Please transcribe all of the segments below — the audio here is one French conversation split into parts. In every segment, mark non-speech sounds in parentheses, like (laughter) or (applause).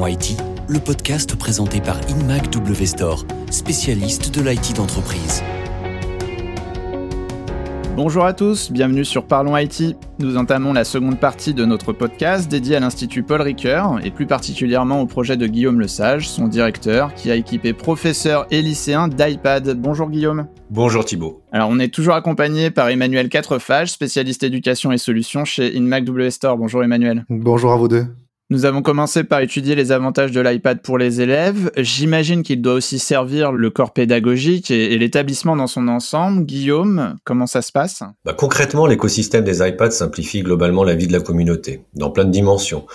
Parlons IT, le podcast présenté par InMac W Store, spécialiste de l'IT d'entreprise. Bonjour à tous, bienvenue sur Parlons IT. Nous entamons la seconde partie de notre podcast dédié à l'Institut Paul Ricoeur et plus particulièrement au projet de Guillaume Lesage, son directeur, qui a équipé professeurs et lycéens d'iPad. Bonjour Guillaume. Bonjour Thibault. Alors on est toujours accompagné par Emmanuel Quatrefage, spécialiste éducation et solutions chez InMac W Store. Bonjour Emmanuel. Bonjour à vous deux. Nous avons commencé par étudier les avantages de l'iPad pour les élèves. J'imagine qu'il doit aussi servir le corps pédagogique et, l'établissement dans son ensemble. Guillaume, comment ça se passe? Bah, Concrètement, l'écosystème des iPads simplifie globalement la vie de la communauté, dans plein de dimensions.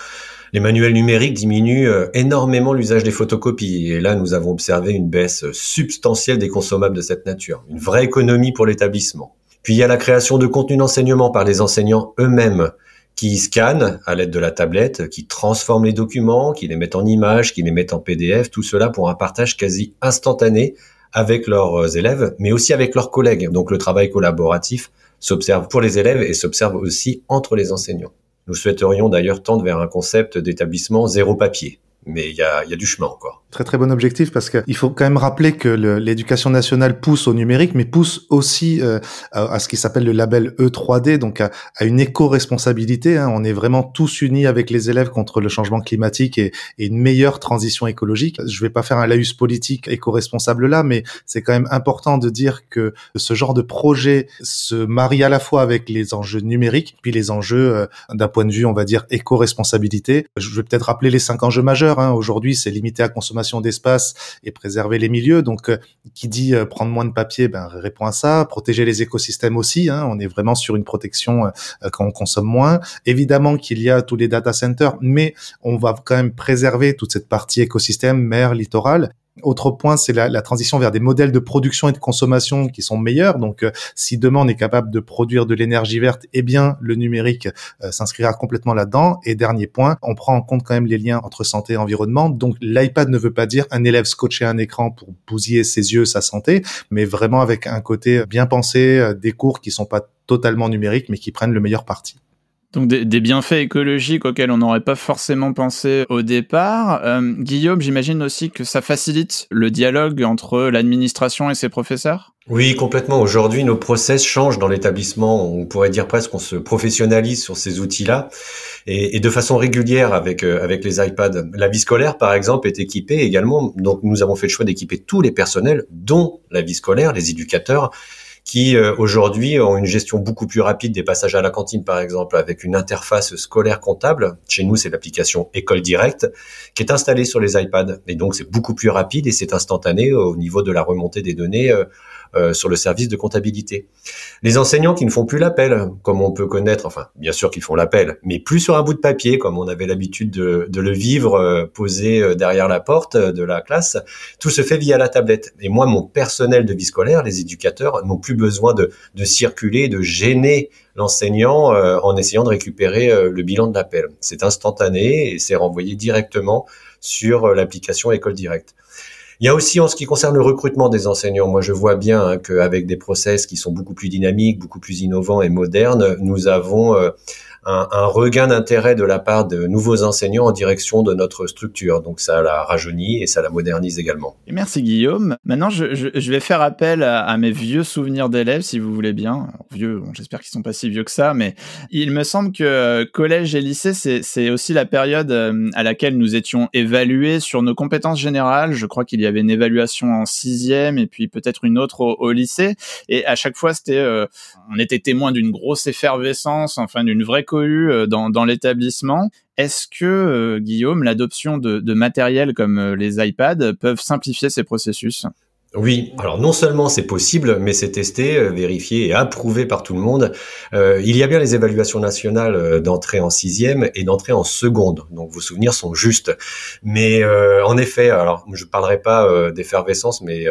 Les manuels numériques diminuent euh, énormément l'usage des photocopies et là nous avons observé une baisse substantielle des consommables de cette nature, une vraie économie pour l'établissement. Puis il y a la création de contenus d'enseignement par les enseignants eux-mêmes qui scannent à l'aide de la tablette, qui transforment les documents, qui les mettent en images, qui les mettent en PDF, tout cela pour un partage quasi instantané avec leurs élèves, mais aussi avec leurs collègues. Donc le travail collaboratif s'observe pour les élèves et s'observe aussi entre les enseignants. Nous souhaiterions d'ailleurs tendre vers un concept d'établissement zéro papier, mais il y a, y a, du chemin encore. Très très bon objectif parce qu'il faut quand même rappeler que l'éducation nationale pousse au numérique, mais pousse aussi euh, à, ce qui s'appelle le label E3D, donc à, une éco-responsabilité. Hein. On est vraiment tous unis avec les élèves contre le changement climatique et, une meilleure transition écologique. Je vais pas faire un laïus politique éco-responsable là, mais c'est quand même important de dire que ce genre de projet se marie à la fois avec les enjeux numériques, puis les enjeux euh, d'un point de vue, on va dire, éco-responsabilité. Je vais peut-être rappeler les cinq enjeux majeurs Hein. Aujourd'hui, c'est limité à consommation d'espace et préserver les milieux. Donc, euh, qui dit euh, prendre moins de papier, ben, répond à ça. Protéger les écosystèmes aussi. Hein. On est vraiment sur une protection euh, quand on consomme moins. Évidemment qu'il y a tous les data centers, mais on va quand même préserver toute cette partie écosystème, mer, littoral. Autre point, c'est la, transition vers des modèles de production et de consommation qui sont meilleurs. Donc, euh, si demain on est capable de produire de l'énergie verte, eh bien, le numérique euh, s'inscrira complètement là-dedans. Et dernier point, on prend en compte quand même les liens entre santé et environnement. Donc, l'iPad ne veut pas dire un élève scotché un écran pour bousiller ses yeux, sa santé, mais vraiment avec un côté bien pensé, euh, des cours qui sont pas totalement numériques, mais qui prennent le meilleur parti. Donc des, bienfaits écologiques auxquels on n'aurait pas forcément pensé au départ. Euh, Guillaume, j'imagine aussi que ça facilite le dialogue entre l'administration et ses professeurs? Oui, complètement. Aujourd'hui, nos process changent dans l'établissement. On pourrait dire presque qu'on se professionnalise sur ces outils-là et, de façon régulière avec, euh, avec les iPads. La vie scolaire, par exemple, est équipée également. Donc nous avons fait le choix d'équiper tous les personnels, dont la vie scolaire, les éducateurs, qui euh, aujourd'hui ont une gestion beaucoup plus rapide des passages à la cantine, par exemple, avec une interface scolaire comptable. Chez nous, c'est l'application École Directe qui est installée sur les iPads. Et donc, c'est beaucoup plus rapide et c'est instantané au niveau de la remontée des données euh, euh, sur le service de comptabilité. Les enseignants qui ne font plus l'appel, comme on peut connaître, enfin bien sûr qu'ils font l'appel, mais plus sur un bout de papier, comme on avait l'habitude de, de, le vivre posé derrière la porte de la classe, tout se fait via la tablette. Et moi, mon personnel de vie scolaire, les éducateurs, n'ont plus besoin de, circuler, de gêner l'enseignant en essayant de récupérer le bilan de l'appel. C'est instantané et c'est renvoyé directement sur l'application École Directe. Il y a aussi en ce qui concerne le recrutement des enseignants, moi je vois bien hein, qu'avec des process qui sont beaucoup plus dynamiques, beaucoup plus innovants et modernes, nous avons euh, un, regain d'intérêt de la part de nouveaux enseignants en direction de notre structure. Donc ça la rajeunit et ça la modernise également. Merci Guillaume. Maintenant, je, vais faire appel à, mes vieux souvenirs d'élèves, si vous voulez bien. vieux, j'espère qu'ils sont pas si vieux que ça, mais il me semble que euh, collège et lycée, c'est aussi la période euh, à laquelle nous étions évalués sur nos compétences générales. Je crois qu'il y avait une évaluation en sixième et puis peut-être une autre au, lycée. Et à chaque fois, c'était, euh, on était témoin d'une grosse effervescence, enfin d'une vraie euh, dans, l'établissement. Est-ce que, euh, Guillaume, l'adoption de, de matériel comme les iPads peuvent simplifier ces processus? Oui, alors non seulement c'est possible, mais c'est testé, euh, vérifié et approuvé par tout le monde. Euh, il y a bien les évaluations nationales euh, d'entrée en sixième et d'entrée en seconde, donc vos souvenirs sont justes. Mais en effet, alors je ne parlerai pas d'effervescence, mais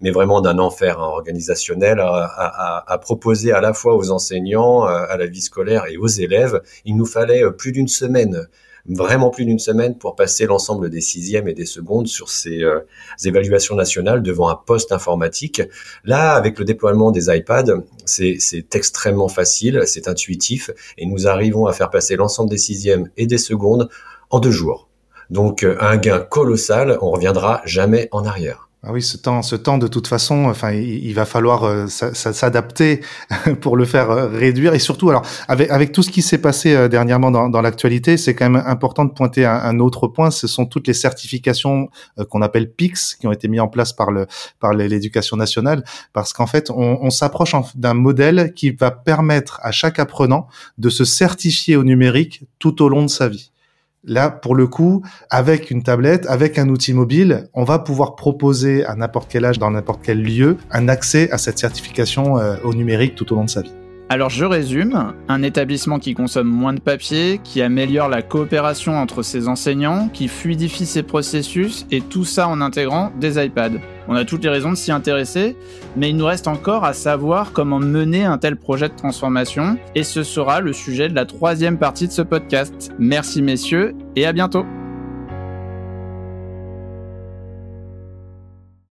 mais vraiment d'un enfer hein, organisationnel à, à, proposer à la fois aux enseignants, à la vie scolaire et aux élèves. Il nous fallait plus d'une semaine vraiment plus d'une semaine pour passer l'ensemble des sixièmes et des secondes sur ces euh, évaluations nationales devant un poste informatique. Là, avec le déploiement des iPads, c'est extrêmement facile, c'est intuitif, et nous arrivons à faire passer l'ensemble des sixièmes et des secondes en deux jours. Donc un gain colossal, on reviendra jamais en arrière. Ah oui, ce temps, ce temps de toute façon, enfin, il, va falloir euh, s'adapter (laughs) pour le faire euh, réduire. Et surtout, alors, avec, tout ce qui s'est passé euh, dernièrement dans, l'actualité, c'est quand même important de pointer un, un, autre point. Ce sont toutes les certifications qu'on appelle PICS qui ont été mises en place par par l'éducation nationale, parce qu'en fait, on s'approche d'un modèle qui va permettre à chaque apprenant de se certifier au numérique tout au long de sa vie. Là, pour le coup, avec une tablette, avec un outil mobile, on va pouvoir proposer à n'importe quel âge, dans n'importe quel lieu, un accès à cette certification euh, au numérique tout au long de sa vie. Alors je résume, un établissement qui consomme moins de papier, qui améliore la coopération entre ses enseignants, qui fluidifie ses processus, et tout ça en intégrant des iPads. On a toutes les raisons de s'y intéresser, mais il nous reste encore à savoir comment mener un tel projet de transformation, et ce sera le sujet de la troisième partie de ce podcast. Merci messieurs, et à bientôt